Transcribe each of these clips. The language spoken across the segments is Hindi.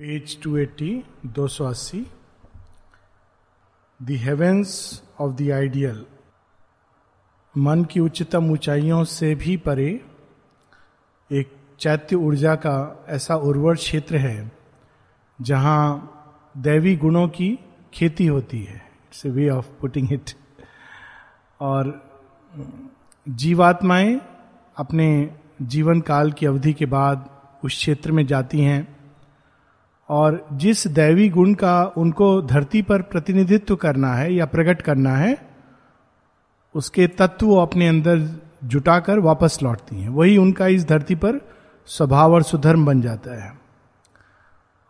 Page 280 280 the heavens of the ideal मन की उच्चतम ऊंचाइयों से भी परे एक चैत्य ऊर्जा का ऐसा उर्वर क्षेत्र है, जहाँ दैवी गुणों की खेती होती है। It's a way of putting it और जीवात्माएँ अपने जीवन काल की अवधि के बाद उस क्षेत्र में जाती हैं। और जिस दैवी गुण का उनको धरती पर प्रतिनिधित्व करना है या प्रकट करना है, उसके तत्व अपने अंदर जुटाकर वापस लौटती हैं। वही उनका इस धरती पर स्वभाव और सुधर्म बन जाता है।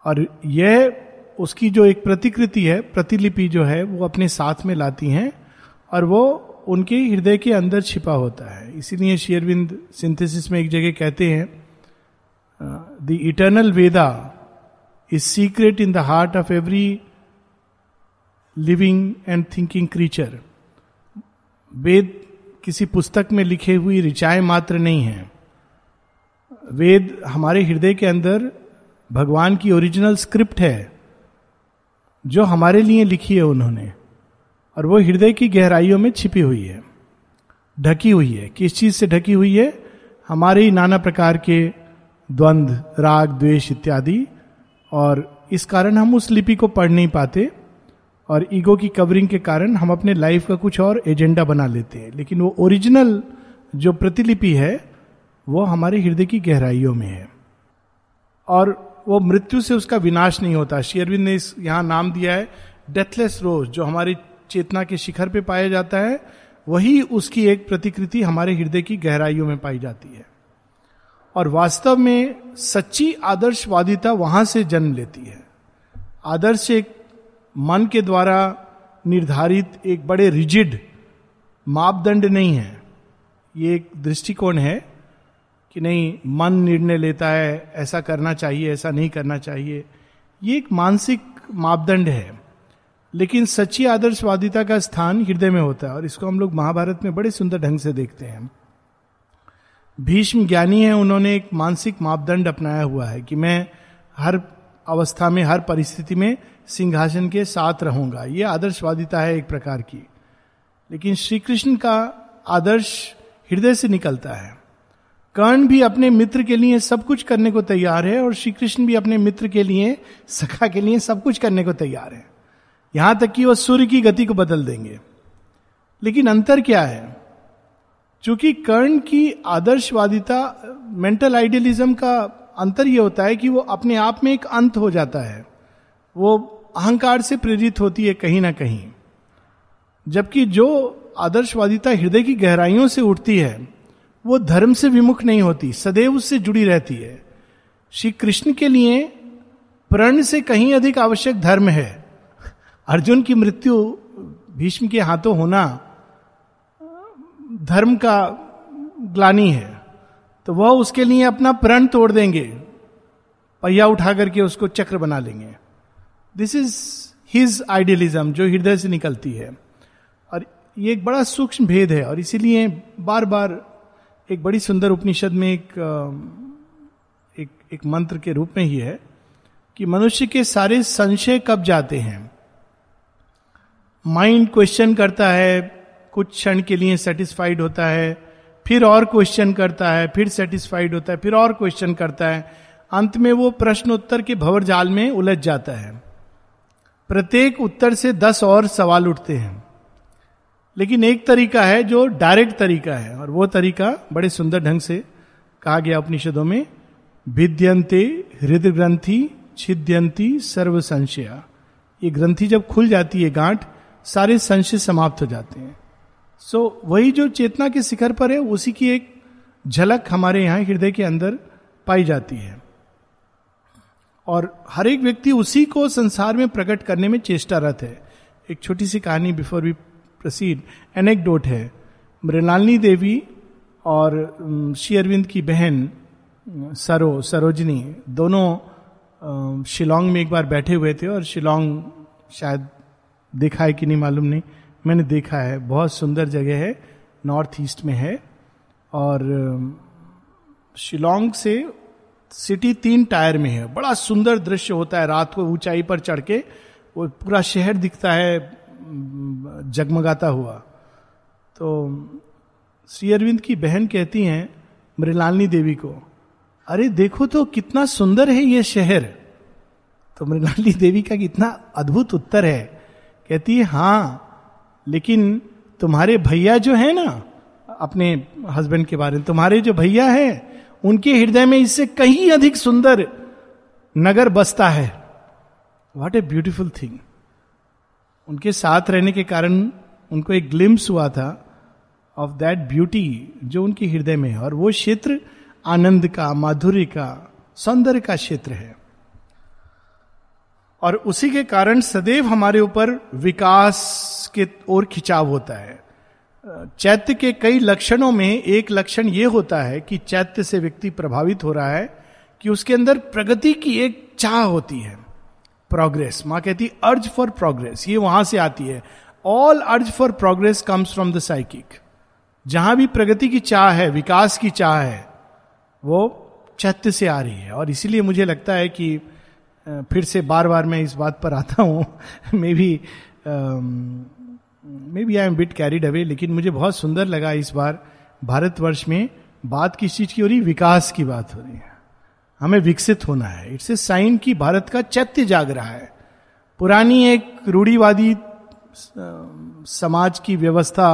और यह उसकी जो एक प्रतिकृति है, प्रतिलिपि जो है, वो अपने साथ में लाती हैं और वो उनके हृदय के अंदर छिपा होता है। इसीलिए शेयरविंद सिंथेसिस में एक जगह कहते हैं, the eternal Veda is secret in the heart of every living and thinking creature Veda किसी पुस्तक में लिखे हुई ऋचाएँ मात्र नहीं है। वेद हमारे हृदय के अंदर भगवान की ओरिजिनल स्क्रिप्ट है, जो हमारे लिए लिखी है उन्होंने, और वो हृदय की गहराइयों में छिपी हुई है, ढकी हुई है। किस चीज़ से ढकी हुई है? हमारे ही नाना प्रकार के द्वंद्व राग, द्वेष इत्यादि और इस कारण हम उस लिपि को पढ़ नहीं पाते और ईगो की कवरिंग के कारण हम अपने लाइफ का कुछ और एजेंडा बना लेते हैं। लेकिन वो ओरिजिनल जो प्रतिलिपि है, वो हमारे हृदय की गहराइयों में है। और वो मृत्यु से उसका विनाश नहीं होता। शेयरविंद ने इस यहाँ नाम दिया है डेथलेस रोज जो हमारी चेतना के शिखर पे पाया जाता है, वही उसकी एक प्रतिकृति हमारे हृदय की गहराइयों में पाई जाती है। और वास्तव में सच्ची आदर्शवादिता वहाँ से जन्म लेती है। आदर्श एक मन के द्वारा निर्धारित एक बड़े रिजिड मापदंड नहीं है। ये एक दृष्टिकोण है कि नहीं, मन निर्णय लेता है, ऐसा करना चाहिए, ऐसा नहीं करना चाहिए। ये एक मानसिक मापदंड है। लेकिन सच्ची आदर्शवादिता का स्थान हृदय में होता है और इसको हम लोग महाभारत में बड़े सुंदर ढंग से देखते हैं। भीष्म ज्ञानी है, उन्होंने एक मानसिक मापदंड अपनाया हुआ है कि मैं हर अवस्था में, हर परिस्थिति में सिंहासन के साथ रहूँगा। यह आदर्शवादिता है एक प्रकार की। लेकिन श्री कृष्ण का आदर्श हृदय से निकलता है। कर्ण भी अपने मित्र के लिए सब कुछ करने को तैयार है और श्री कृष्ण भी अपने मित्र के लिए, सखा के लिए सब कुछ करने को तैयार है। यहाँ तक कि वह सूर्य की गति को बदल देंगे। लेकिन अंतर क्या है? चूँकि कर्ण की आदर्शवादिता मेंटल आइडियलिज्म का अंतर यह होता है कि वो अपने आप में एक अंत हो जाता है। वो अहंकार से प्रेरित होती है कहीं ना कहीं। जबकि जो आदर्शवादिता हृदय की गहराइयों से उठती है, वो धर्म से विमुख नहीं होती, सदैव उससे जुड़ी रहती है। श्री कृष्ण के लिए प्रण से कहीं अधिक आवश्यक धर्म है। अर्जुन की मृत्यु भीष्म के हाथों होना धर्म का ग्लानी है तो वह उसके लिए अपना प्रण तोड़ देंगे। पहिया उठा करके उसको चक्र बना लेंगे। दिस इज़ हिज आइडियलिज्म जो हृदय से निकलती है। और ये एक बड़ा सूक्ष्म भेद है और इसीलिए बार बार एक बड़ी सुंदर उपनिषद में एक एक, एक मंत्र के रूप में ही है कि मनुष्य के सारे संशय कब जाते हैं। माइंड क्वेश्चन करता है कुछ क्षण के लिए सेटिस्फाइड होता है, फिर और क्वेश्चन करता है, फिर सेटिस्फाइड होता है, फिर और क्वेश्चन करता है। अंत में वो प्रश्न उत्तर के भवर जाल में उलझ जाता है। प्रत्येक उत्तर से दस और सवाल उठते हैं। लेकिन एक तरीका है जो डायरेक्ट तरीका है, और वो तरीका बड़े सुंदर ढंग से कहा गया उपनिषदों में विद्यंते हृदय ग्रंथि छिद्यंती सर्व संशया ये ग्रंथि जब खुल जाती है गांठ, सारे संशय समाप्त हो जाते हैं। सो so, वही जो चेतना के शिखर पर है उसी की एक झलक हमारे यहाँ हृदय के अंदर पाई जाती है। और हर एक व्यक्ति उसी को संसार में प्रकट करने में चेष्टारत है। एक छोटी सी कहानी बिफोर वी प्रसीड एनेक्डोट है। मृणालिनी देवी और श्री अरविंद की बहन सरो सरोजनी दोनों शिलोंग में एक बार बैठे हुए थे और शिलोंग शायद देखा है कि नहीं मालूम नहीं। मैंने देखा है, बहुत सुंदर जगह है नॉर्थ ईस्ट में है, और शिलोंग से सिटी तीन टायर में है। बड़ा सुंदर दृश्य होता है, रात को ऊंचाई पर चढ़ के, वो पूरा शहर दिखता है जगमगाता हुआ। तो श्री अरविंद की बहन कहती हैं मृलालिनी देवी को, अरे, देखो तो कितना सुंदर है ये शहर। तो मृणाली देवी का कितना अद्भुत उत्तर है, कहती है हाँ लेकिन तुम्हारे भैया जो है ना, अपने हस्बैंड के बारे में, तुम्हारे जो भैया है, उनके हृदय में इससे कहीं अधिक सुंदर नगर बसता है। वॉट ए ब्यूटिफुल थिंग उनके साथ रहने के कारण उनको एक ग्लिम्स हुआ था ऑफ़ दैट ब्यूटी जो उनके हृदय में है। और वो क्षेत्र आनंद का, माधुर्य का, सौंदर्य का क्षेत्र है। और उसी के कारण सदैव हमारे ऊपर विकास के ओर खिंचाव होता है। चैत्य के कई लक्षणों में एक लक्षण यह होता है कि चैत्य से व्यक्ति प्रभावित हो रहा है कि उसके अंदर प्रगति की एक चाह होती है। प्रोग्रेस माँ कहती, अर्ज़ फॉर प्रोग्रेस ये वहाँ से आती है। All urge for progress comes from the psychic जहाँ भी प्रगति की चाह है, विकास की चाह है, वो चैत्य से आ रही है। और इसीलिए मुझे लगता है कि फिर से बार बार मैं इस बात पर आता हूँ। Maybe maybe I am bit carried away लेकिन मुझे बहुत सुंदर लगा इस बार भारतवर्ष में बात किस चीज़ की हो रही विकास की बात हो रही है। हमें विकसित होना है। इट्स ए साइन कि भारत का चैत्य जाग रहा है। पुरानी एक रूढ़ीवादी समाज की व्यवस्था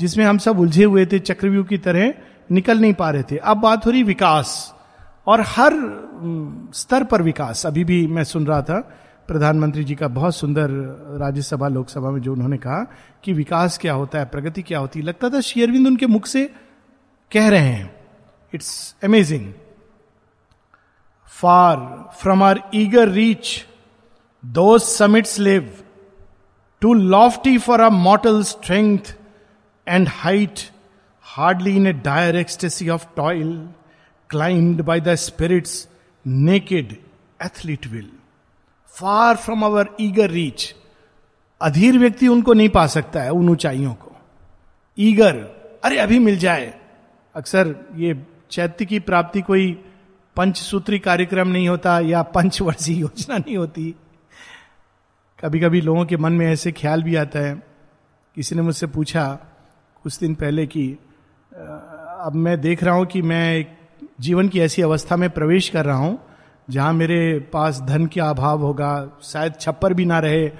जिसमें हम सब उलझे हुए थे, चक्रव्यूह की तरह निकल नहीं पा रहे थे। अब बात हो रही विकास। और हर स्तर पर विकास। अभी भी मैं सुन रहा था प्रधानमंत्री जी का बहुत सुंदर राज्यसभा, लोकसभा में जो उन्होंने कहा कि विकास क्या होता है, प्रगति क्या होती है, लगता था शेयरविंद उनके मुख से कह रहे हैं। It's amazing far from our eager reach those summits live too lofty for a mortal strength and height hardly in a dire ecstasy of toil climbed by the spirit's naked athlete will far from our eager reach अधीर व्यक्ति उनको नहीं पा सकता है उन ऊंचाइयों को। ईगर, अरे अभी मिल जाए। अक्सर ये चैत्य की प्राप्ति कोई पंचसूत्री कार्यक्रम नहीं होता या पंचवर्षीय योजना नहीं होती। कभी कभी लोगों के मन में ऐसे ख्याल भी आता है। किसी ने मुझसे पूछा कुछ दिन पहले कि अब मैं देख रहा हूँ कि मैं एक जीवन की ऐसी अवस्था में प्रवेश कर रहा हूँ जहाँ मेरे पास धन का अभाव होगा शायद छप्पर भी ना रहे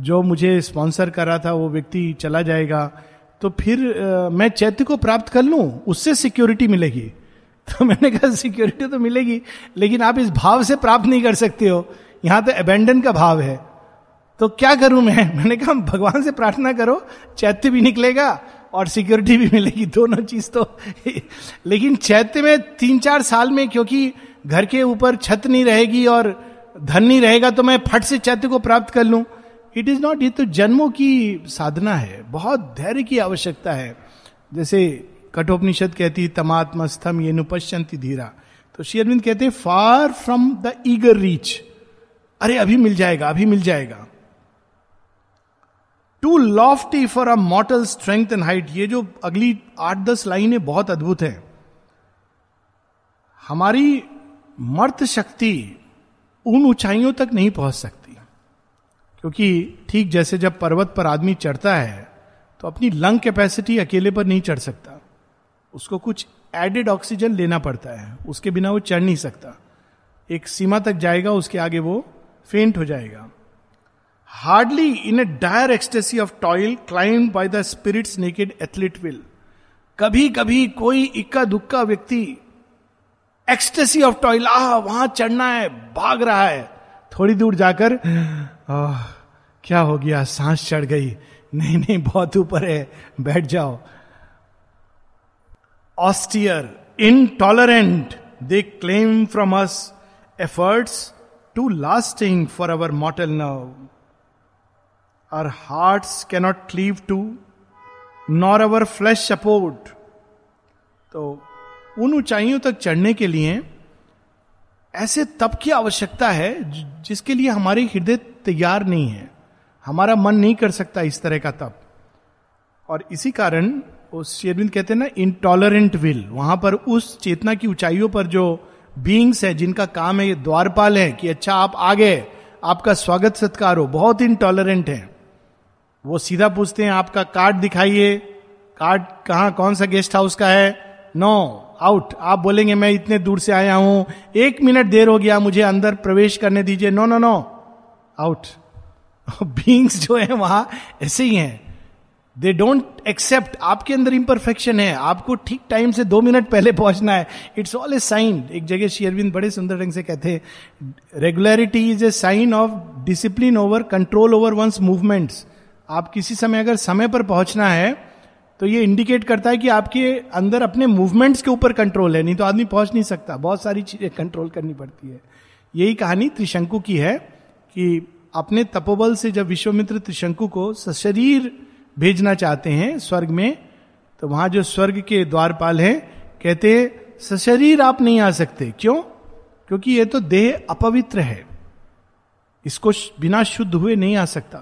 जो मुझे स्पॉन्सर कर रहा था वो व्यक्ति चला जाएगा। तो फिर आ, मैं चैत्य को प्राप्त कर लूँ उससे सिक्योरिटी मिलेगी। तो मैंने कहा सिक्योरिटी तो मिलेगी लेकिन आप इस भाव से प्राप्त नहीं कर सकते हो। यहाँ तो अबेंडन का भाव है। तो क्या करूँ मैं? मैंने कहा भगवान से प्रार्थना करो चैत्य भी निकलेगा और सिक्योरिटी भी मिलेगी दोनों चीज़ तो लेकिन चैत्य में तीन चार साल में क्योंकि घर के ऊपर छत नहीं रहेगी और धन नहीं रहेगा तो मैं फट से चैत्य को प्राप्त कर लूँ। इट इज़ नॉट ये तो जन्मों की साधना है। बहुत धैर्य की आवश्यकता है। जैसे कठोपनिषद कहती, तमात्मस्थम ये नुपश्चंती धीरा। तो शेयरविंद कहते हैं far from the eager reach अरे, अभी मिल जाएगा, अभी मिल जाएगा। Too lofty for a mortal strength and height ये जो अगली आठ दस लाइनें बहुत अद्भुत है। हमारी मर्त शक्ति उन ऊंचाइयों तक नहीं पहुँच सकती। क्योंकि ठीक जैसे जब पर्वत पर आदमी चढ़ता है तो अपनी लंग कैपेसिटी अकेले पर नहीं चढ़ सकता। उसको कुछ एडेड ऑक्सीजन लेना पड़ता है। उसके बिना वो चढ़ नहीं सकता। एक सीमा तक जाएगा, उसके आगे वो फेंट हो जाएगा। Hardly in a dire ecstasy of toil climbed by the spirit's naked athlete will कभी कभी कोई इक्का दुक्का व्यक्ति एक्सटेसी ऑफ़ टॉयल वहाँ चढ़ना है भाग रहा है। थोड़ी दूर जाकर आ, क्या हो गया? सांस चढ़ गई। नहीं नहीं बहुत ऊपर है। बैठ जाओ। Austere intolerant they claim from us efforts too lasting for our mortal nerve our hearts cannot cleave to nor our flesh support तो उन ऊंचाइयों तक चढ़ने के लिए ऐसे तप की आवश्यकता है जिसके लिए हमारे हृदय तैयार नहीं है। हमारा मन नहीं कर सकता इस तरह का तप। और इसी कारण शेरविंद कहते हैं ना इनटॉलरेंट विल वहाँ पर उस चेतना की ऊंचाइयों पर जो बींग्स है, जिनका काम है द्वारपाल है कि अच्छा आप आ गए आपका स्वागत सत्कार। हो बहुत इनटॉलरेंट है। वो सीधा पूछते हैं, आपका कार्ड दिखाइए। कार्ड कहा, कौन सा गेस्ट हाउस का है? नो आउट आप बोलेंगे, मैं इतने दूर से आया हूँ। एक मिनट देर हो गया, मुझे अंदर प्रवेश करने दीजिए. No no no out beings जो है, वहाँ ऐसे ही हैं। दे डोंट एक्सेप्ट आपके अंदर इम्परफेक्शन है। आपको ठीक टाइम से दो मिनट पहले पहुँचना है। इट्स ऑल ए साइन एक जगह शेयरविंद बड़े सुंदर ढंग से कहते हैं regularity is a sign of discipline over control over one's movements आप किसी समय अगर समय पर पहुँचना है तो ये इंडिकेट करता है कि आपके अंदर अपने मूवमेंट्स के ऊपर कंट्रोल है, नहीं तो आदमी पहुँच नहीं सकता। बहुत सारी चीज़ें कंट्रोल करनी पड़ती है। यही कहानी त्रिशंकु की है कि अपने तपोबल से जब विश्वमित्र त्रिशंकु को सशरीर भेजना चाहते हैं स्वर्ग में तो वहाँ जो स्वर्ग के द्वारपाल हैं, कहते सशरीर आप नहीं आ सकते। क्यों? क्योंकि ये तो देह अपवित्र है। इसको बिना शुद्ध हुए नहीं आ सकता।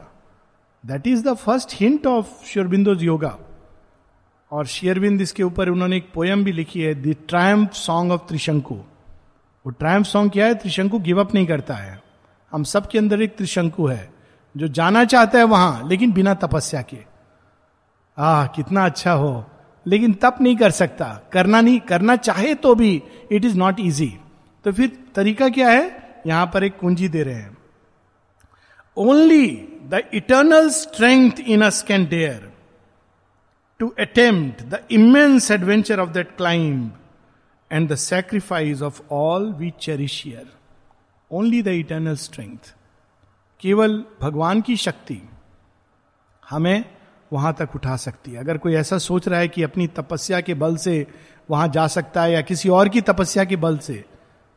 That is the first hint of Sri Aurobindo's yoga और शेयरबिंद इसके ऊपर उन्होंने एक पोयम भी लिखी है the triumph song of Trishanku वो ट्रायम्फ सॉन्ग क्या है? त्रिशंकु गिव अप नहीं करता है। हम सबके अंदर एक त्रिशंकु है, जो जाना चाहता है वहाँ, लेकिन बिना तपस्या के। आ कितना अच्छा हो। लेकिन तप नहीं कर सकता। करना नहीं, करना चाहे तो भी इट इज़ नॉट इजी तो फिर तरीका क्या है? यहाँ पर एक कुंजी दे रहे हैं। Only the eternal strength in us can dare to attempt the immense adventure of that climb and the sacrifice of all we cherish here only the eternal strength केवल भगवान की शक्ति हमें वहाँ तक उठा सकती है। अगर कोई ऐसा सोच रहा है कि अपनी तपस्या के बल से वहाँ जा सकता है या किसी और की तपस्या के बल से,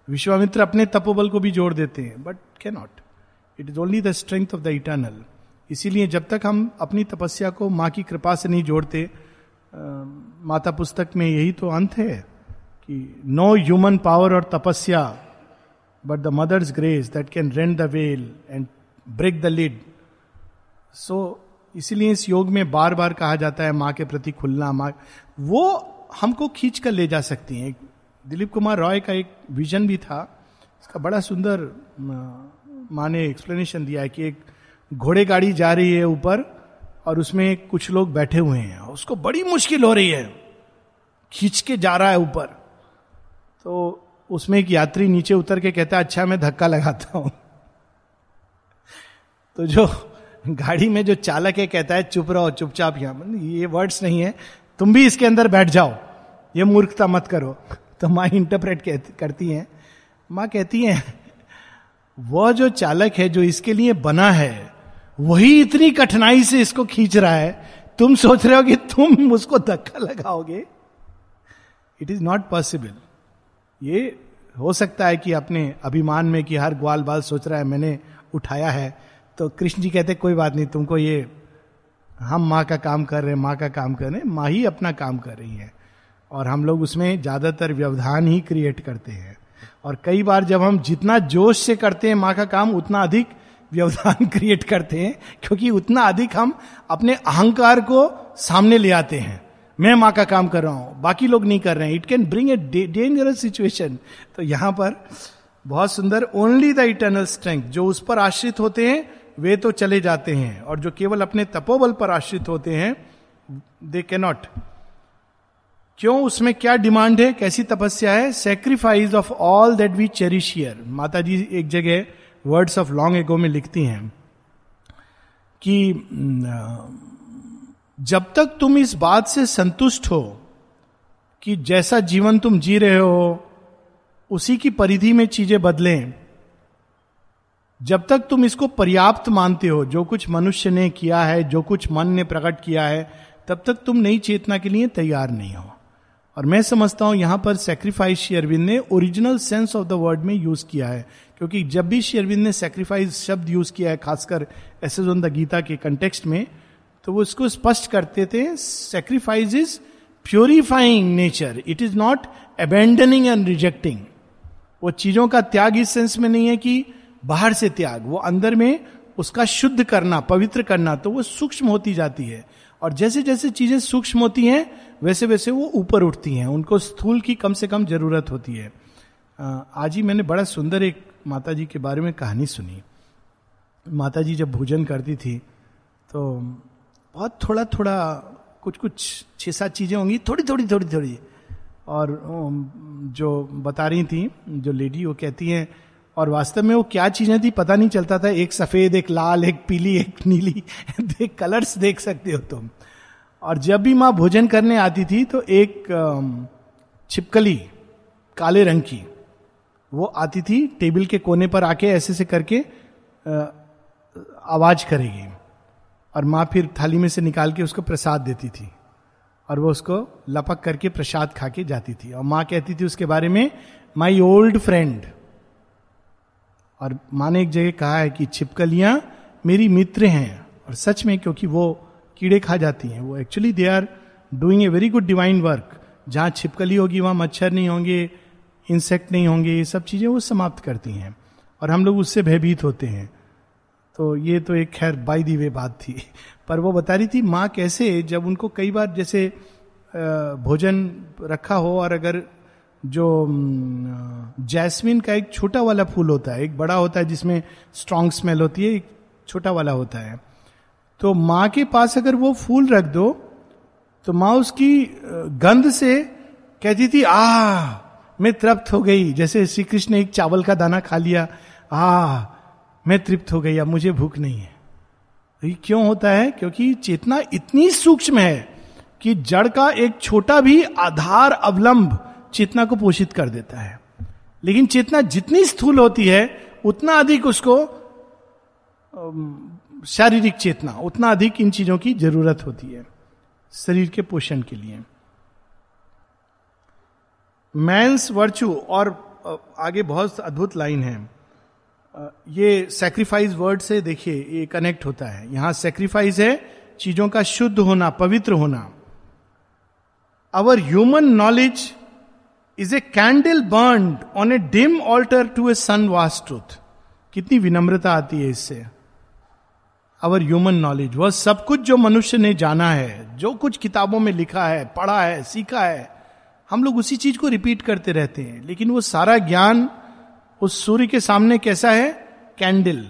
विश्वामित्र अपने तपोबल को भी जोड़ देते हैं बट के not it is only the strength of the eternal इसीलिए जब तक हम अपनी तपस्या को माँ की कृपा से नहीं जोड़ते आ, माता पुस्तक में यही तो अंत है कि नो ह्यूमन पावर और तपस्या but the mother's grace that can rend the veil and break the lid so इसीलिए इस योग में बार बार कहा जाता है माँ के प्रति खुलना माँ वो हमको खींच कर ले जा सकती हैं। दिलीप कुमार रॉय का एक विजन भी था इसका बड़ा सुंदर माँ ने एक्सप्लेनेशन दिया है कि एक घोड़े गाड़ी जा रही है ऊपर और उसमें कुछ लोग बैठे हुए हैं। उसको बड़ी मुश्किल हो रही है। खींच के जा रहा है ऊपर। तो उसमें एक यात्री नीचे उतर के कहता है अच्छा मैं धक्का लगाता हूँ। तो जो गाड़ी में जो चालक है, कहता है, चुप रहो, चुपचाप यहाँ ये वर्ड्स नहीं है। तुम भी इसके अंदर बैठ जाओ। ये मूर्खता मत करो। तो माँ इंटरप्रेट करती हैं। माँ कहती हैं वह जो चालक है, जो इसके लिए बना है वही इतनी कठिनाई से इसको खींच रहा है। तुम सोच रहे हो कि तुम उसको धक्का लगाओगे? इट इज़ नॉट पॉसिबल ये हो सकता है कि अपने अभिमान में कि हर ग्वाल बाल सोच रहा है, मैंने उठाया है। तो कृष्ण जी कहते, कोई बात नहीं, तुमको ये, हम माँ का काम कर रहे हैं, माँ का काम कर रहे हैं, माँ ही अपना काम कर रही है। और हम लोग उसमें ज़्यादातर व्यवधान ही क्रिएट करते हैं। और कई बार जब हम जितना जोश से करते हैं माँ का काम, उतना अधिक व्यवधान क्रिएट करते हैं, क्योंकि उतना अधिक हम अपने अहंकार को सामने ले आते हैं। मैं माँ का काम कर रहा हूँ, बाकी लोग नहीं कर रहे हैं। It can bring a dangerous situation तो यहाँ पर बहुत सुंदर ओनली द इटर्नल स्ट्रेंथ जो उस पर आश्रित होते हैं, वे तो चले जाते हैं। और जो केवल अपने तपोबल पर आश्रित होते हैं दे कैनॉट क्यों? उसमें क्या डिमांड है? कैसी तपस्या है? Sacrifice of all that we cherish here माता जी एक जगह वर्ड्स ऑफ़ लॉन्ग एगो में लिखती हैं कि जब तक तुम इस बात से संतुष्ट हो कि जैसा जीवन तुम जी रहे हो, उसी की परिधि में चीज़ें बदलें, जब तक तुम इसको पर्याप्त मानते हो, जो कुछ मनुष्य ने किया है, जो कुछ मन ने प्रकट किया है, तब तक तुम नई चेतना के लिए तैयार नहीं हो। और मैं समझता हूँ यहाँ पर सेक्रीफाइस शेयरविंद ने original sense of the word में यूज़ किया है। क्योंकि जब भी शेयरविंद ने सेक्रीफाइस शब्द यूज़ किया है, खासकर एस द गीता के कंटेक्स्ट में तो वो इसको स्पष्ट करते थे sacrifice is purifying nature it is not abandoning and rejecting वो चीज़ों का त्याग इस सेंस में नहीं है कि बाहर से त्याग, वो अंदर में उसका शुद्ध करना, पवित्र करना तो वो सूक्ष्म होती जाती है। और जैसे जैसे चीज़ें सूक्ष्म होती हैं, वैसे वैसे वो ऊपर उठती हैं। उनको स्थूल की कम से कम ज़रूरत होती है। आज ही मैंने बड़ा सुंदर एक माता जी के बारे में कहानी सुनी। माता जी जब भोजन करती थी तो बहुत थोड़ा थोड़ा कुछ कुछ छः सात चीज़ें होंगी थोड़ी थोड़ी थोड़ी थोड़ी और जो बता रही थी, जो लेडी, वो कहती हैं, और वास्तव में वो क्या चीज़ें थी, पता नहीं चलता था, एक सफ़ेद, एक लाल, एक पीली, एक नीली, देख, कलर्स देख सकते हो तुम। और जब भी माँ भोजन करने आती थी तो एक छिपकली, काले रंग की वो आती थी टेबल के कोने पर आके ऐसे से करके आवाज़ करेगी। और माँ फिर थाली में से निकाल के उसको प्रसाद देती थी। और वो उसको लपक करके प्रसाद खा के जाती थी। और माँ कहती थी उसके बारे में माई ओल्ड फ्रेंड और माँ ने एक जगह कहा है कि, छिपकलियाँ मेरी मित्र हैं। और सच में क्योंकि वो कीड़े खा जाती हैं, वो actually they are doing a very good divine work जहाँ छिपकली होगी, वहाँ मच्छर नहीं होंगे। इंसेक्ट नहीं होंगे, ये सब चीज़ें वो समाप्त करती हैं। और हम लोग उससे भयभीत होते हैं। तो ये तो एक खैर बाई दी वे बात थी। पर वो बता रही थी, माँ कैसे, जब उनको कई बार जैसे भोजन रखा हो और अगर जो जैस्मिन का एक छोटा वाला फूल होता है, एक बड़ा होता है जिसमें स्ट्रांग स्मेल होती है, एक छोटा वाला होता है। तो माँ के पास अगर वो फूल रख दो तो माँ उसकी गंध से कहती थी आ मैं तृप्त हो गई। जैसे श्री कृष्ण एक चावल का दाना खा लिया, आ, मैं तृप्त हो गई, अब मुझे भूख नहीं है। ये क्यों होता है? क्योंकि चेतना इतनी सूक्ष्म है कि जड़ का एक छोटा भी आधार अवलंब चेतना को पोषित कर देता है। लेकिन चेतना जितनी स्थूल होती है, उतना अधिक उसको शारीरिक चेतना, उतना अधिक इन चीज़ों की ज़रूरत होती है, शरीर के पोषण के लिए। मैंस वर्चू और आगे बहुत अद्भुत लाइन है। ये सेक्रीफाइस वर्ड से देखिए, ये कनेक्ट होता है। यहाँ सेक्रीफाइस है, चीज़ों का शुद्ध होना, पवित्र होना। Our human knowledge is a candle burn on a dim altar to a sun vast truth कितनी विनम्रता आती है इससे। अवर ह्यूमन नॉलेज वह सब कुछ जो मनुष्य ने जाना है, जो कुछ किताबों में लिखा है, पढ़ा है, सीखा है हम लोग उसी चीज़ को रिपीट करते रहते हैं। लेकिन वो सारा ज्ञान उस सूर्य के सामने कैसा है? कैंडल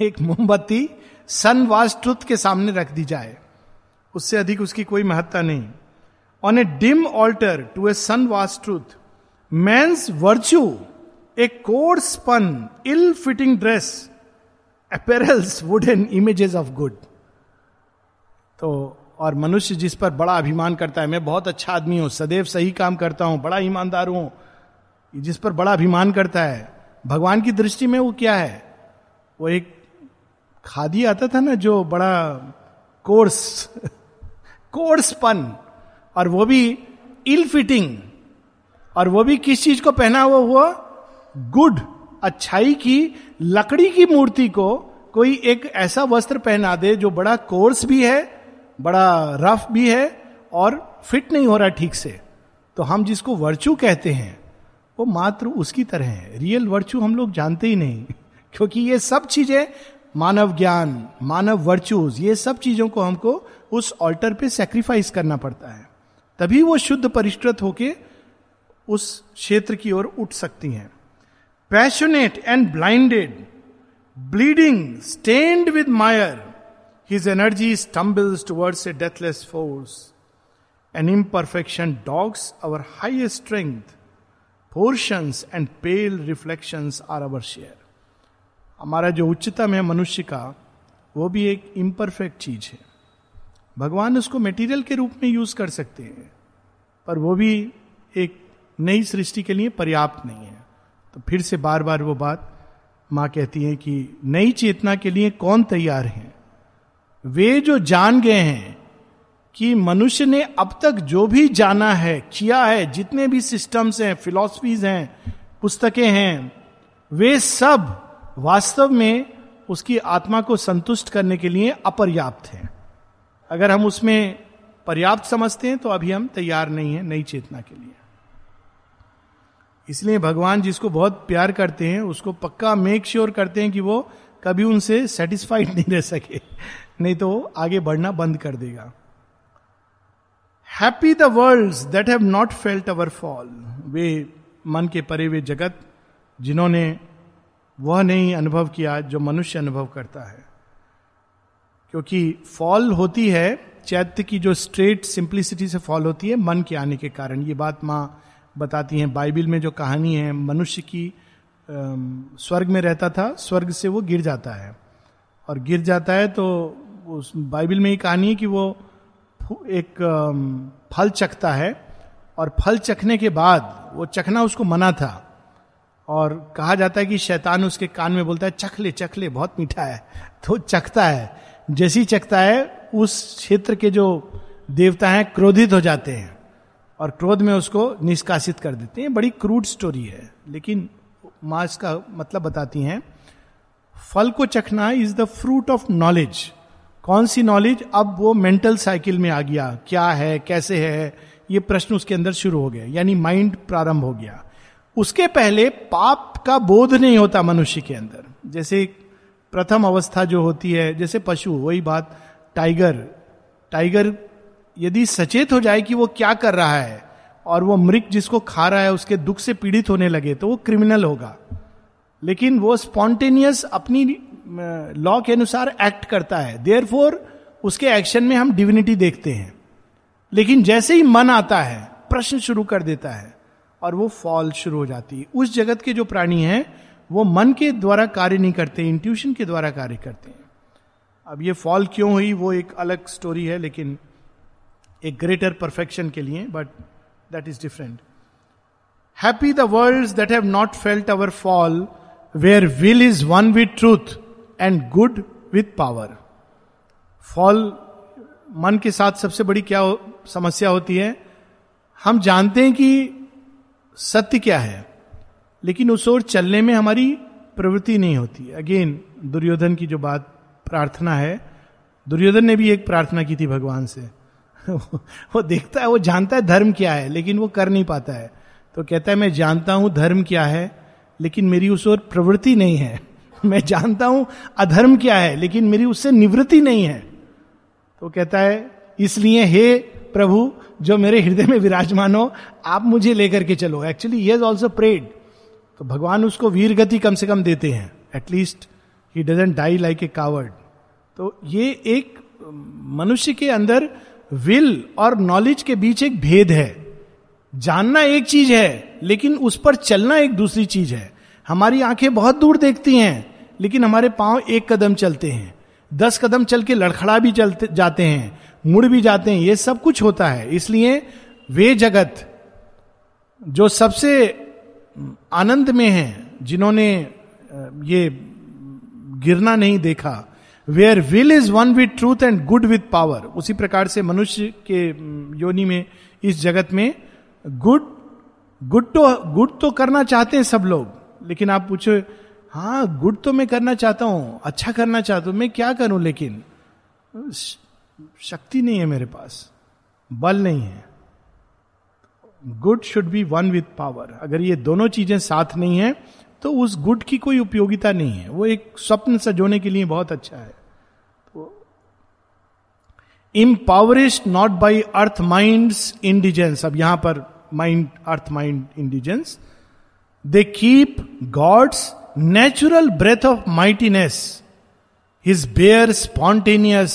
एक मोमबत्ती सन वास ट्रुथ के सामने रख दी जाए। उससे अधिक उसकी कोई महत्ता नहीं। On a dim altar to a sun vast truth man's virtue a code spun ill fitting dress apparels wooden images of good तो और मनुष्य जिस पर बड़ा अभिमान करता है, मैं बहुत अच्छा आदमी हूँ, सदैव सही काम करता हूँ, बड़ा ईमानदार हूँ, जिस पर बड़ा अभिमान करता है, भगवान की दृष्टि में वो क्या है? वो एक खादी आता था ना, जो बड़ा कोर्स, कोर्सपन, और वो भी इल फिटिंग और वो भी किस चीज़ को पहना हुआ हुआ गुड, अच्छाई की, लकड़ी की मूर्ति को कोई एक ऐसा वस्त्र पहना दे, जो बड़ा कोर्स भी है बड़ा रफ भी है और फिट नहीं हो रहा ठीक से। तो हम जिसको वर्चू कहते हैं, वो मात्र उसकी तरह है। रियल वर्चू हम लोग जानते ही नहीं, क्योंकि ये सब चीज़ें मानव ज्ञान, मानव वर्चूज ये सब चीज़ों को हमको उस ऑल्टर पे सेक्रीफाइस करना पड़ता है। तभी वो शुद्ध परिष्कृत होके उस क्षेत्र की ओर उठ सकती हैं। Passionate and blinded bleeding stained with mire his energy stumbles towards a deathless force an imperfection dogs our highest strength portions and pale reflections are our share हमारा जो उच्चतम है मनुष्य का, वो भी एक इम्परफेक्ट चीज़ है। भगवान उसको मेटीरियल के रूप में यूज़ कर सकते हैं, पर वो भी एक नई सृष्टि के लिए पर्याप्त नहीं है। तो फिर से बार बार वो बात माँ कहती है कि नई चेतना के लिए कौन तैयार है? वे जो जान गए हैं कि मनुष्य ने अब तक जो भी जाना है, किया है, जितने भी सिस्टम्स हैं फिलॉसफीज हैं, पुस्तकें हैं, वे सब वास्तव में उसकी आत्मा को संतुष्ट करने के लिए अपर्याप्त हैं। अगर हम उसमें पर्याप्त समझते हैं तो अभी हम तैयार नहीं है, नई चेतना के लिए। इसलिए भगवान जिसको बहुत प्यार करते हैं, उसको पक्का मेक श्योर करते हैं कि वो कभी उनसे सेटिस्फाइड नहीं रह सके। नहीं तो आगे बढ़ना बंद कर देगा। Happy the world that have not felt our fall where मन के परे वे जगत, जिन्होंने वह नहीं अनुभव किया जो मनुष्य अनुभव करता है। क्योंकि फॉल होती है, चैत्य की जो स्ट्रेट सिंप्लिसिटी से फॉल होती है, मन के आने के कारण। ये बात माँ बताती हैं, बाइबल में जो कहानी है, मनुष्य की स्वर्ग में रहता था, स्वर्ग से वो गिर जाता है। और गिर जाता है तो उस बाइबल में ही कहानी है कि वो एक फल चखता है और फल चखने के बाद वो चखना उसको मना था। और कहा जाता है कि शैतान उसके कान में बोलता है, चख ले चख ले, बहुत मीठा है। तो चखता है। जैसे ही चखता है, उस क्षेत्र के जो देवता हैं, क्रोधित हो जाते हैं और क्रोध में उसको निष्कासित कर देते हैं। बड़ी क्रूड स्टोरी है, लेकिन माँ इसका मतलब बताती हैं, फल को चखना is the fruit of knowledge कौन सी नॉलेज अब वो मेंटल साइकिल में आ गया। क्या है? कैसे है? ये प्रश्न उसके अंदर शुरू हो गया। यानी माइंड प्रारंभ हो गया। उसके पहले पाप का बोध नहीं होता मनुष्य के अंदर। जैसे प्रथम अवस्था जो होती है, जैसे पशु, वही बात टाइगर टाइगर यदि सचेत हो जाए कि वो क्या कर रहा है और वो मृग जिसको खा रहा है, उसके दुख से पीड़ित होने लगे तो वो क्रिमिनल होगा। लेकिन वो स्पॉन्टेनियस अपनी लॉ के अनुसार एक्ट करता है। देयर उसके एक्शन में हम डिविनिटी देखते हैं। लेकिन जैसे ही मन आता है, प्रश्न शुरू कर देता है, और वो फॉल शुरू हो जाती है। उस जगत के जो प्राणी हैं, वो मन के द्वारा कार्य नहीं करते इंट्यूशन के द्वारा कार्य करते हैं। अब ये फॉल क्यों हुई, वो एक अलग स्टोरी है, लेकिन एक ग्रेटर परफेक्शन के लिए but that is different happy the world that have not felt our fall where will is one with truth and good with power fall मन के साथ सबसे बड़ी क्या समस्या होती है? हम जानते हैं कि सत्य क्या है, लेकिन उस ओर चलने में हमारी प्रवृत्ति नहीं होती। अगेन दुर्योधन की जो बात प्रार्थना है, दुर्योधन ने भी एक प्रार्थना की थी भगवान से। वो देखता है, वो जानता है धर्म क्या है, लेकिन वो कर नहीं पाता है। तो कहता है, मैं जानता हूँ धर्म क्या है, लेकिन मेरी उस ओर प्रवृत्ति नहीं है। मैं जानता हूँ अधर्म क्या है, लेकिन मेरी उससे निवृत्ति नहीं है। तो कहता है, इसलिए हे प्रभु, जो मेरे हृदय में विराजमान हो, आप मुझे लेकर के चलो। एक्चुअली ही ऑल्सो प्रेड तो भगवान उसको वीर गति कम से कम देते हैं। At least he doesn't die like a coward तो ये एक मनुष्य के अंदर विल और नॉलेज के बीच एक भेद है। जानना एक चीज़ है, लेकिन उस पर चलना एक दूसरी चीज़ है। हमारी आँखें बहुत दूर देखती हैं, लेकिन हमारे पाँव एक कदम चलते हैं। दस कदम चल के लड़खड़ा भी चलते, जाते हैं, मुड़ भी जाते हैं, ये सब कुछ होता है। इसलिए वे जगत जो सबसे आनंद में है, जिन्होंने ये गिरना नहीं देखा where will is one with truth and good with power उसी प्रकार से मनुष्य के योनि में, इस जगत में गुड गुड तो गुड तो करना चाहते हैं सब लोग, लेकिन आप पूछो हाँ गुड तो मैं करना चाहता हूँ अच्छा करना चाहता हूँ, मैं क्या करूँ लेकिन? शक्ति नहीं है मेरे पास, बल नहीं है। Good should be one with power अगर ये दोनों चीज़ें साथ नहीं है तो उस गुड की कोई उपयोगिता नहीं है। वो एक स्वप्न सजोने के लिए बहुत अच्छा है। Impoverished not by earth mind indigence अब यहाँ पर mind earth mind indigence they keep God's natural breath of mightiness his bare spontaneous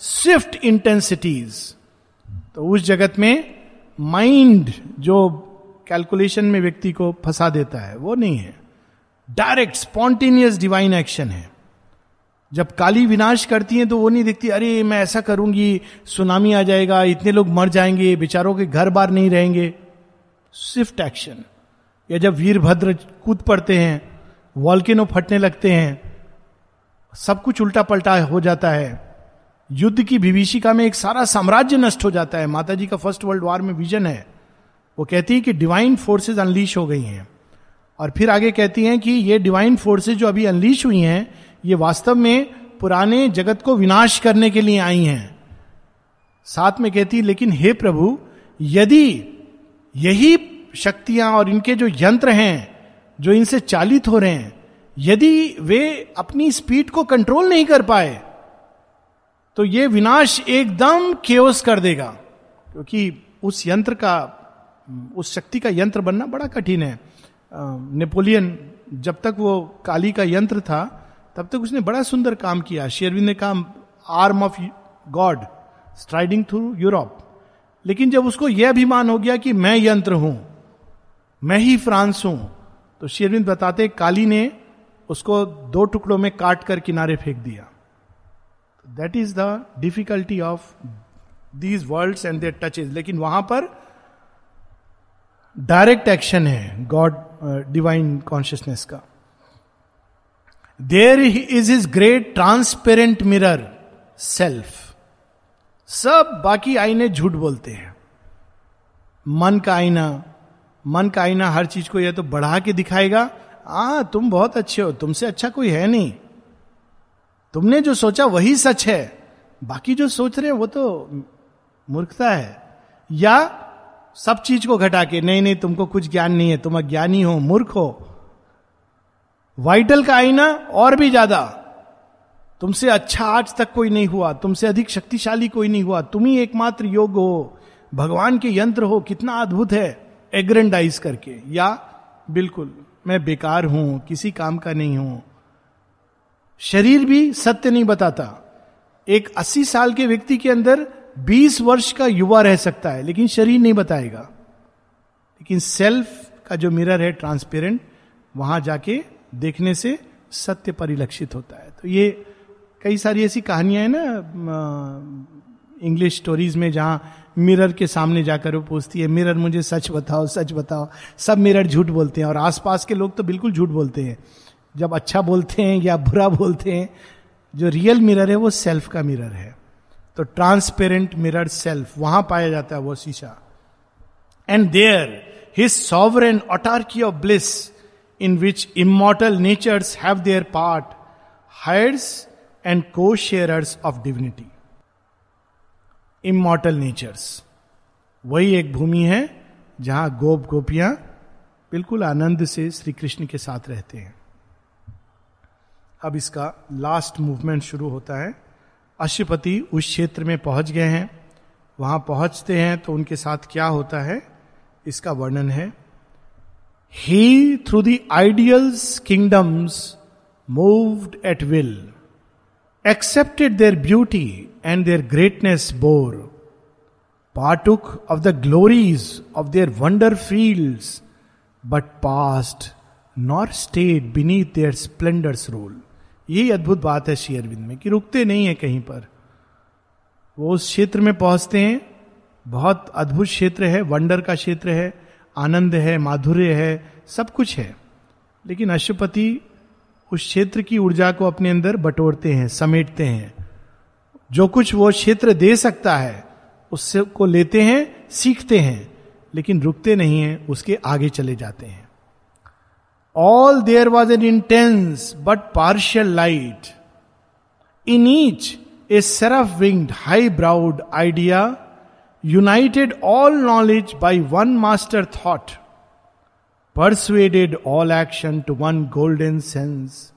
swift intensities तो उस जगत में माइंड जो कैलकुलेशन में व्यक्ति को फंसा देता है, वो नहीं है। डायरेक्ट स्पॉन्टेनियस डिवाइन एक्शन है। जब काली विनाश करती है तो वो नहीं देखती, अरे, मैं ऐसा करूँगी, सुनामी आ जाएगा, इतने लोग मर जाएँगे, बेचारों के घर बार नहीं रहेंगे। स्विफ्ट एक्शन या जब वीरभद्र कूद पड़ते हैं वॉल्केनो फटने लगते हैं, सब कुछ उल्टा पलटा हो जाता है। युद्ध की विभीषिका में एक सारा साम्राज्य नष्ट हो जाता है। माता जी का फ़र्स्ट वर्ल्ड वॉर में विजन है। वो कहती है कि डिवाइन फोर्सेज अनलीश हो गई हैं। और फिर आगे कहती हैं कि ये डिवाइन फोर्सेज जो अभी अनलीश हुई हैं, ये वास्तव में पुराने जगत को विनाश करने के लिए आई हैं। साथ में कहती, लेकिन हे प्रभु, यदि यही शक्तियाँ और इनके जो यंत्र हैं, जो इनसे चालित हो रहे हैं, यदि वे अपनी स्पीड को कंट्रोल नहीं कर पाए तो ये विनाश एकदम केओस कर देगा। क्योंकि उस यंत्र का, उस शक्ति का यंत्र बनना बड़ा कठिन है। नेपोलियन, जब तक वो काली का यंत्र था, तब तक उसने बड़ा सुंदर काम किया। शेरविंद ने कहा arm of God striding through Europe लेकिन जब उसको यह अभिमान हो गया कि मैं यंत्र हूँ, मैं ही फ्रांस हूँ तो शेरविंद बताते, काली ने उसको दो टुकड़ों में काट कर किनारे फेंक दिया. That is the difficulty of these world and there touches लेकिन वहाँ पर डायरेक्ट एक्शन है। गॉड डिवाइन कॉन्शियसनेस का। There is is great transparent mirror self सब बाकी आईने झूठ बोलते हैं। मन का आईना, मन का आईना हर चीज़ को यह तो बढ़ा के दिखाएगा। आ तुम बहुत अच्छे हो, तुमसे अच्छा कोई है नहीं। तुमने जो सोचा वही सच है। बाकी जो सोच रहे हैं वो तो मूर्खता है। या सब चीज़ को घटा के, नहीं नहीं, तुमको कुछ ज्ञान नहीं है, तुम अज्ञानी हो, मूर्ख हो। वाइटल का आईना और भी ज़्यादा। तुमसे अच्छा आज तक कोई नहीं हुआ, तुमसे अधिक शक्तिशाली कोई नहीं हुआ, तुम ही एकमात्र योग हो, भगवान के यंत्र हो, कितना अद्भुत है, एग्रेंडाइज करके। या, बिल्कुल, मैं बेकार हूँ, किसी काम का नहीं हूँ। शरीर भी सत्य नहीं बताता। एक 80 साल के व्यक्ति के अंदर 20 वर्ष का युवा रह सकता है, लेकिन शरीर नहीं बताएगा। लेकिन सेल्फ का जो मिरर है, ट्रांसपेरेंट, वहाँ जाके देखने से सत्य परिलक्षित होता है। तो ये कई सारी ऐसी कहानियाँ हैं ना इंग्लिश स्टोरीज में, जहाँ मिरर के सामने जाकर वो पूछती है, मिरर, मुझे सच बताओ सच बताओ। सब मिरर झूठ बोलते हैं, और आसपास के लोग तो बिल्कुल झूठ बोलते हैं। जब अच्छा बोलते हैं या बुरा बोलते हैं, जो रियल मिरर है, वो सेल्फ का मिरर है। तो ट्रांसपेरेंट मिरर सेल्फ वहाँ पाया जाता है वो शीशा। And there his sovereign autarchy of bliss in which immortal natures have their part heirs and co sharers of divinity immortal natures वही एक भूमि है, जहाँ गोप गोपियाँ बिल्कुल आनंद से श्री कृष्ण के साथ रहते हैं। अब इसका लास्ट मूवमेंट शुरू होता है। अशुपति उस क्षेत्र में पहुँच गए हैं, वहाँ पहुँचते हैं तो उनके साथ क्या होता है, इसका वर्णन है। He through the ideal's kingdoms moved at will accepted their beauty and their greatness bore partook of the glories of their wonder fields but passed nor stayed beneath their splendour's rule यही अद्भुत बात है श्री अरविंद में कि रुकते नहीं है कहीं पर। वो उस क्षेत्र में पहुँचते हैं, बहुत अद्भुत क्षेत्र है, वंडर का क्षेत्र है, आनंद है, माधुर्य है, सब कुछ है। लेकिन अशुपति उस क्षेत्र की ऊर्जा को अपने अंदर बटोरते हैं, समेटते हैं। जो कुछ वो क्षेत्र दे सकता है, उससे को लेते हैं, सीखते हैं, लेकिन रुकते नहीं हैं, उसके आगे चले जाते हैं। All there was an intense but partial light. In each, a seraph winged, high browed idea united all knowledge by one master thought, persuaded all action to one golden sense,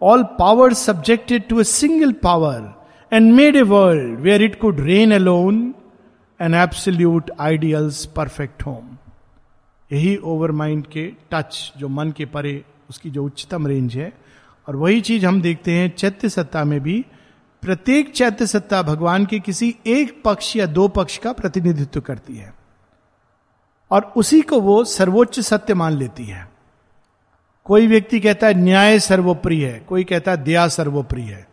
all powers subjected to a single power, and made a world where it could reign alone, an absolute ideal's perfect home. यही ओवर माइंड के टच जो मन के परे उसकी जो उच्चतम रेंज है। और वही चीज़ हम देखते हैं चैत्य सत्ता में भी। प्रत्येक चैत्य सत्ता भगवान के किसी एक पक्ष या दो पक्ष का प्रतिनिधित्व करती है। और उसी को वो सर्वोच्च सत्य मान लेती है। कोई व्यक्ति कहता है न्याय सर्वोप्रिय है, कोई कहता है दया सर्वोप्रिय है।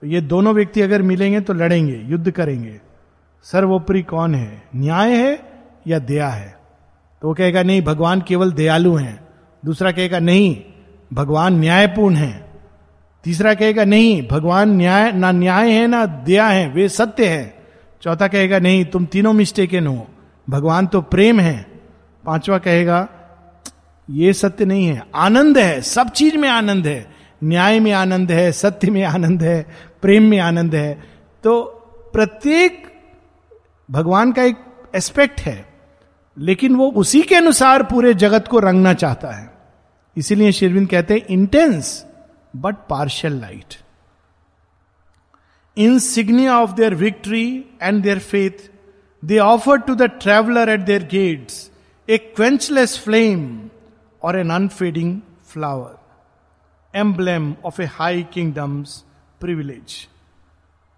तो ये दोनों व्यक्ति अगर मिलेंगे तो लड़ेंगे, युद्ध करेंगे। सर्वोप्रिय कौन है? न्याय है या दया है? तो वो कहेगा, नहीं, भगवान केवल दयालु हैं। दूसरा कहेगा, नहीं, भगवान न्यायपूर्ण है। तीसरा कहेगा, नहीं, भगवान न्याय, ना न्याय है, ना दया है, वे सत्य है। चौथा कहेगा, नहीं, तुम तीनों मिस्टेकन हो, भगवान तो प्रेम है। पांचवा कहेगा, ये सत्य नहीं है, आनंद है, सब चीज़ में आनंद है, न्याय में आनंद है, सत्य में आनंद है, प्रेम में आनंद है। तो प्रत्येक भगवान का एक एस्पेक्ट है लेकिन वो उसी के अनुसार पूरे जगत को रंगना चाहता है। इसीलिए शेरविंद कहते हैं intense but partial light in सिग्निया of there victory and their faith they offer to the traveller at their gates a quenchless flame और an unfading flower emblem of a high kingdom's privilege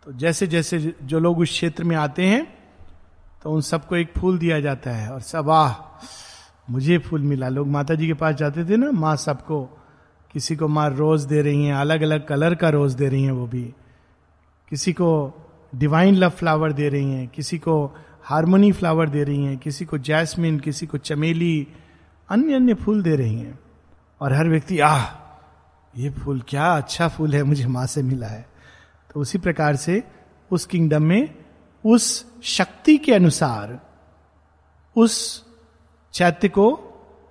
तो जैसे जैसे जो लोग उस क्षेत्र में आते हैं तो उन सबको एक फूल दिया जाता है और सब, आह, मुझे फूल मिला। लोग माता जी के पास जाते थे ना, माँ सबको, किसी को माँ रोज दे रही हैं अलग अलग कलर का रोज दे रही हैं वो भी। किसी को डिवाइन लव फ्लावर दे रही हैं, किसी को हारमोनी फ्लावर दे रही हैं, किसी को जैस्मिन, किसी को चमेली अन्य अन्य फूल दे रही हैं। और हर व्यक्ति, आह, ये फूल क्या अच्छा फूल है, मुझे माँ से मिला है। तो उसी प्रकार से उस किंगडम में उस शक्ति के अनुसार उस चैत्य को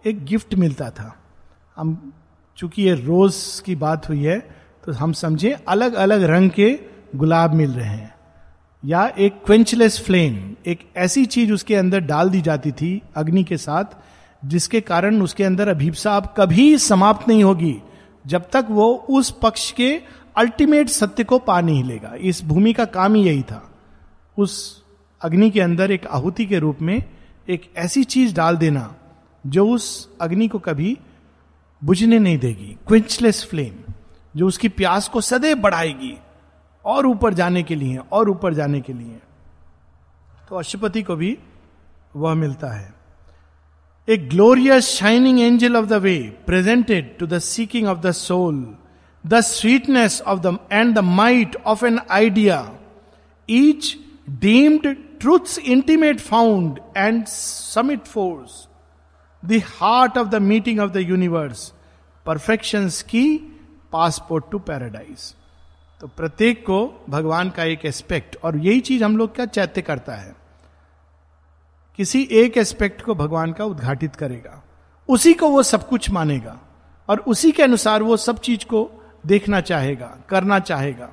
एक गिफ्ट मिलता था। हम चूँकि ये रोज की बात हुई है तो हम समझे अलग अलग रंग के गुलाब मिल रहे हैं। या एक क्वेंचलेस फ्लेम एक ऐसी चीज़ उसके अंदर डाल दी जाती थी अग्नि के साथ, जिसके कारण उसके अंदर अभिप्सा अब कभी समाप्त नहीं होगी, जब तक वो उस पक्ष के अल्टीमेट सत्य को पा नहीं लेगा। इस भूमि का काम ही यही था। उस अग्नि के अंदर एक आहुति के रूप में एक ऐसी चीज़ डाल देना जो उस अग्नि को कभी बुझने नहीं देगी। क्विंचलेस फ्लेम जो उसकी प्यास को सदैव बढ़ाएगी और ऊपर जाने के लिए, और ऊपर जाने के लिए। तो अशुपति को भी वह मिलता है। A glorious shining angel of the way presented to the seeking of the soul the sweetness of the and the might of an idea each deemed truth's intimate found and summit force the heart of the meeting of the universe perfection key passport to paradise तो प्रत्येक को भगवान का एक एस्पेक्ट और यही चीज़ हम लोग क्या चैत्य करता है? किसी एक एस्पेक्ट को भगवान का उद्घाटित करेगा। उसी को वो सब कुछ मानेगा, और उसी के अनुसार वो सब चीज़ को देखना चाहेगा, करना चाहेगा,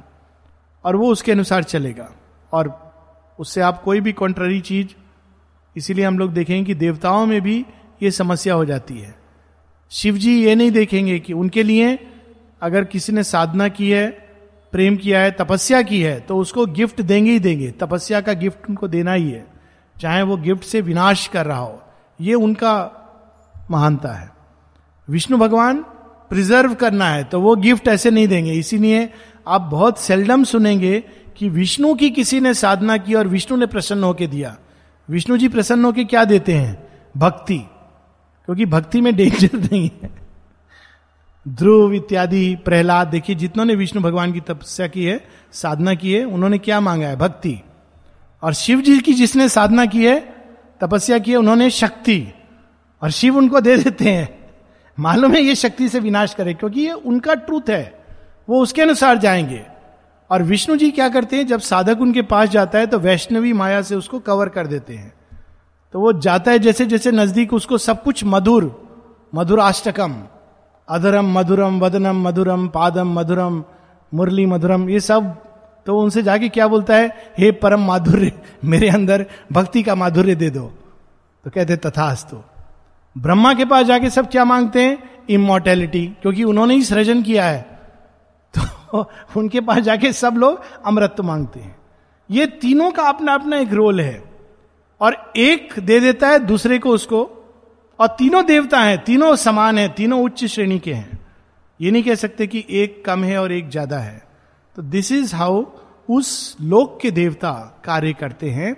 और वो उसके अनुसार चलेगा। और उससे आप कोई भी कॉन्ट्ररी चीज़, इसीलिए हम लोग देखेंगे कि देवताओं में भी ये समस्या हो जाती है। शिव जी ये नहीं देखेंगे कि उनके लिए अगर किसी ने साधना की है, प्रेम किया है, तपस्या की है तो उसको गिफ्ट देंगे ही देंगे। तपस्या का गिफ्ट उनको देना ही है, चाहे वो गिफ्ट से विनाश कर रहा हो। ये उनका महानता है। विष्णु भगवान प्रिजर्व करना है तो वो गिफ्ट ऐसे नहीं देंगे। इसीलिए आप बहुत सेल्डम सुनेंगे कि विष्णु की किसी ने साधना की और विष्णु ने प्रसन्न होकर दिया। विष्णु जी प्रसन्न होकर क्या देते हैं? भक्ति। क्योंकि भक्ति में डेंजर नहीं है। ध्रुव इत्यादि, प्रहलाद, देखिए, जितनों ने विष्णु भगवान की तपस्या की है, साधना की है, उन्होंने क्या मांगा है? भक्ति। और शिव जी की जिसने साधना की है, तपस्या की है, उन्होंने शक्ति। और शिव उनको दे देते हैं। मालूम है ये शक्ति से विनाश करे, क्योंकि ये उनका ट्रूथ है। वो उसके अनुसार जाएँगे। और विष्णु जी क्या करते हैं, जब साधक उनके पास जाता है तो वैष्णवी माया से उसको कवर कर देते हैं। तो वो जाता है जैसे जैसे नज़दीक, उसको सब कुछ मधुर मधुराष्टकम अधरम मधुरम, वदनम मधुरम, पादम मधुरम, मुरली मधुरम, ये सब। तो उनसे जाके क्या बोलता है, हे परम माधुर्य, मेरे अंदर भक्ति का माधुर्य दे दो। तो कहते तथास्तु। ब्रह्मा के पास जाके सब क्या मांगते हैं इमोर्टेलिटी क्योंकि उन्होंने ही सृजन किया है। उनके पास जाके सब लोग अमृत मांगते हैं। ये तीनों का अपना अपना एक रोल है। और एक दे देता है, दूसरे को उसको। और तीनों देवता हैं, तीनों समान हैं, तीनों उच्च श्रेणी के हैं। ये नहीं कह सकते कि एक कम है और एक ज़्यादा है। तो दिस इज़ हाउ उस लोक के देवता कार्य करते हैं।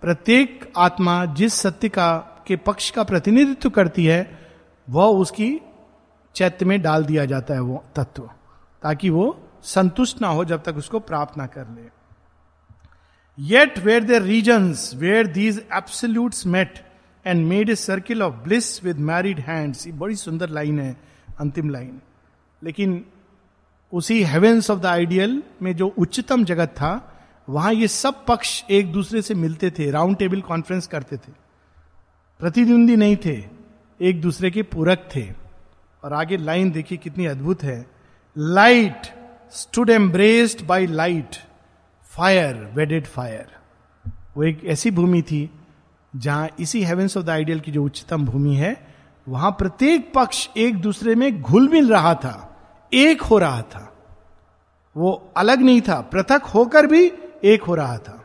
प्रत्येक आत्मा जिस सत्य का, के पक्ष का प्रतिनिधित्व करती है, वह उसकी चैत्य में डाल दिया जाता है वो तत्व। ताकि वो संतुष्ट ना हो जब तक उसको प्राप्त ना कर ले। Yet where there region where these absolute met and made a circle of bliss with married hands ये बड़ी सुंदर लाइन है, अंतिम लाइन लेकिन उसी हेवेंस ऑफ़ द आइडियल में जो उच्चतम जगत था, वहाँ ये सब पक्ष एक दूसरे से मिलते थे राउंड टेबल कॉन्फ्रेंस करते थे। प्रतिद्वंदी नहीं थे, एक दूसरे के पूरक थे। और आगे लाइन देखिए कितनी अद्भुत है। Light stood embraced by light fire wedded fire वो एक ऐसी भूमि थी जहाँ इसी हेवेंस ऑफ़ द आइडियल की जो उच्चतम भूमि है, वहाँ प्रत्येक पक्ष एक दूसरे में घुल मिल रहा था, एक हो रहा था। वो अलग नहीं था, पृथक होकर भी एक हो रहा था।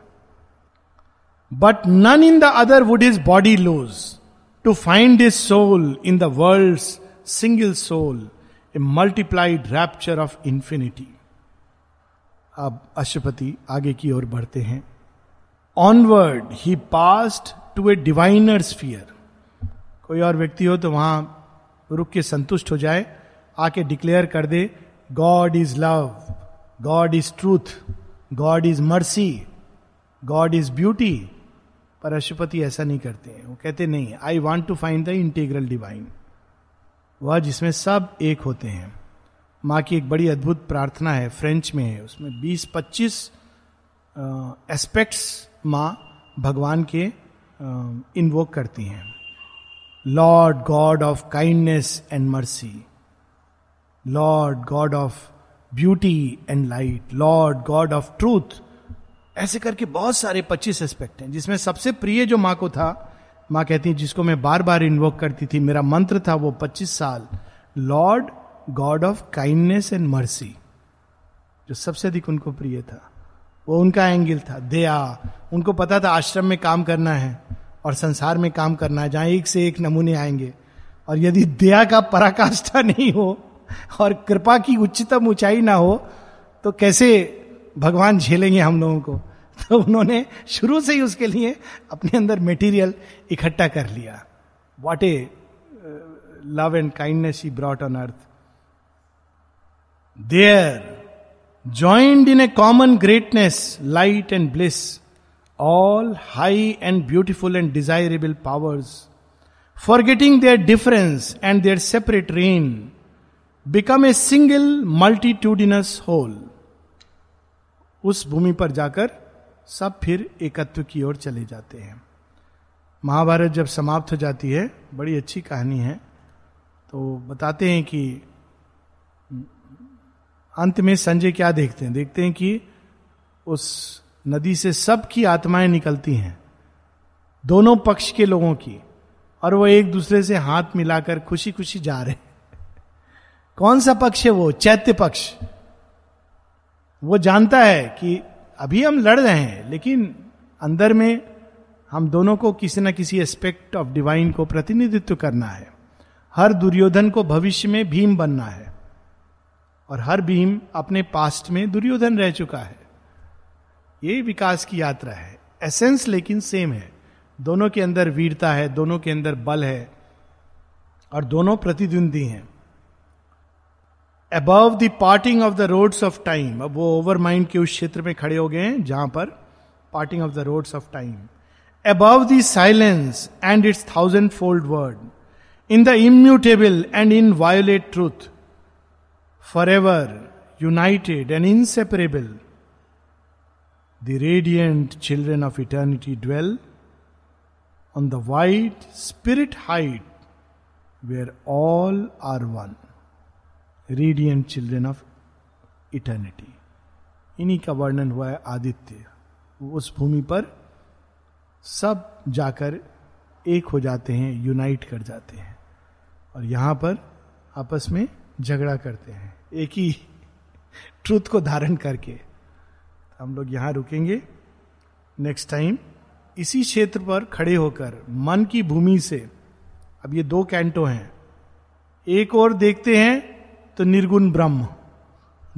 But none in the other would his body lose to find his soul in the world single soul a multiplied rapture of infinity अब अशुपति आगे की ओर बढ़ते हैं। Onward he passed to a diviner sphere कोई और व्यक्ति हो तो वहाँ रुक के संतुष्ट हो जाए, आके डिक्लेयर कर दे God is love God is truth God is mercy God is beauty पर अशुपति ऐसा नहीं करते हैं। वो कहते नहीं I want to find the integral divine वह जिसमें सब एक होते हैं। माँ की एक बड़ी अद्भुत प्रार्थना है, फ्रेंच में है। उसमें 20-25 एस्पेक्ट्स माँ भगवान के इन्वोक करती हैं। Lord God of kindness and mercy Lord God of beauty and light Lord God of truth ऐसे करके बहुत सारे पच्चीस एस्पेक्ट हैं, जिसमें सबसे प्रिय जो माँ को था माँ कहती है, जिसको मैं बार बार इन्वोक करती थी, मेरा मंत्र था वो पच्चीस साल। Lord God of kindness and mercy जो सबसे अधिक उनको प्रिय था। वो उनका एंगल था, दया। उनको पता था आश्रम में काम करना है और संसार में काम करना है, जहाँ एक से एक नमूने आएँगे। और यदि दया का पराकाष्ठा नहीं हो और कृपा की उच्चतम ऊंचाई ना हो तो कैसे भगवान झेलेंगे हम लोगों को? तो उन्होंने शुरू से ही उसके लिए अपने अंदर मेटीरियल इकट्ठा कर लिया। What a love and kindness he brought on earth there joined in a common greatness light and bliss all high and beautiful and desirable powers forgetting their difference and their separate reign become a single multitudinous whole उस भूमि पर जाकर सब फिर एकत्व की ओर चले जाते हैं। महाभारत जब समाप्त हो जाती है, बड़ी अच्छी कहानी है। तो बताते हैं कि अंत में संजय क्या देखते हैं? देखते हैं कि उस नदी से सबकी आत्माएँ निकलती हैं, दोनों पक्ष के लोगों की, और वो एक दूसरे से हाथ मिलाकर खुशी खुशी जा रहे कौन सा पक्ष है वो? चैत्य पक्ष। वो जानता है कि अभी हम लड़ रहे हैं, लेकिन अंदर में हम दोनों को किसी न किसी एस्पेक्ट ऑफ़ डिवाइन को प्रतिनिधित्व करना है। हर दुर्योधन को भविष्य में भीम बनना है। और हर भीम अपने पास्ट में दुर्योधन रह चुका है। ये विकास की यात्रा है। एसेंस लेकिन सेम है। दोनों के अंदर वीरता है, दोनों के अंदर बल है, और दोनों प्रतिद्वंदी हैं। Above the parting of the roads of time अब वो ओवर माइंड के उस क्षेत्र में खड़े हो गए हैं, जहाँ पर parting of the roads of time above the silence and its thousandfold word in the immutable and inviolate truth for ever united and inseparable the radiant children of eternity dwell on the white spirit height where all are one radiant children of eternity इन्हीं का वर्णन हुआ है आदित्य। उस भूमि पर सब जाकर एक हो जाते हैं यूनाइट कर जाते हैं। और यहाँ पर आपस में झगड़ा करते हैं। एक ही ट्रुथ को धारण करके। हम लोग यहाँ रुकेंगे। नेक्स्ट टाइम इसी क्षेत्र पर खड़े होकर, मन की भूमि से, अब ये दो कैंटो हैं। एक और देखते हैं तो निर्गुण ब्रह्म।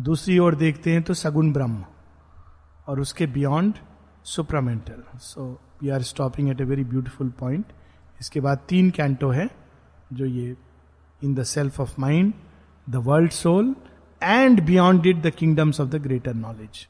दूसरी ओर देखते हैं तो सगुण ब्रह्म। और उसके beyond supramental so we are stopping at a very beautiful point इसके बाद तीन कैंटो है, जो ये in the self of mind the world soul and beyond it the kingdoms of the greater knowledge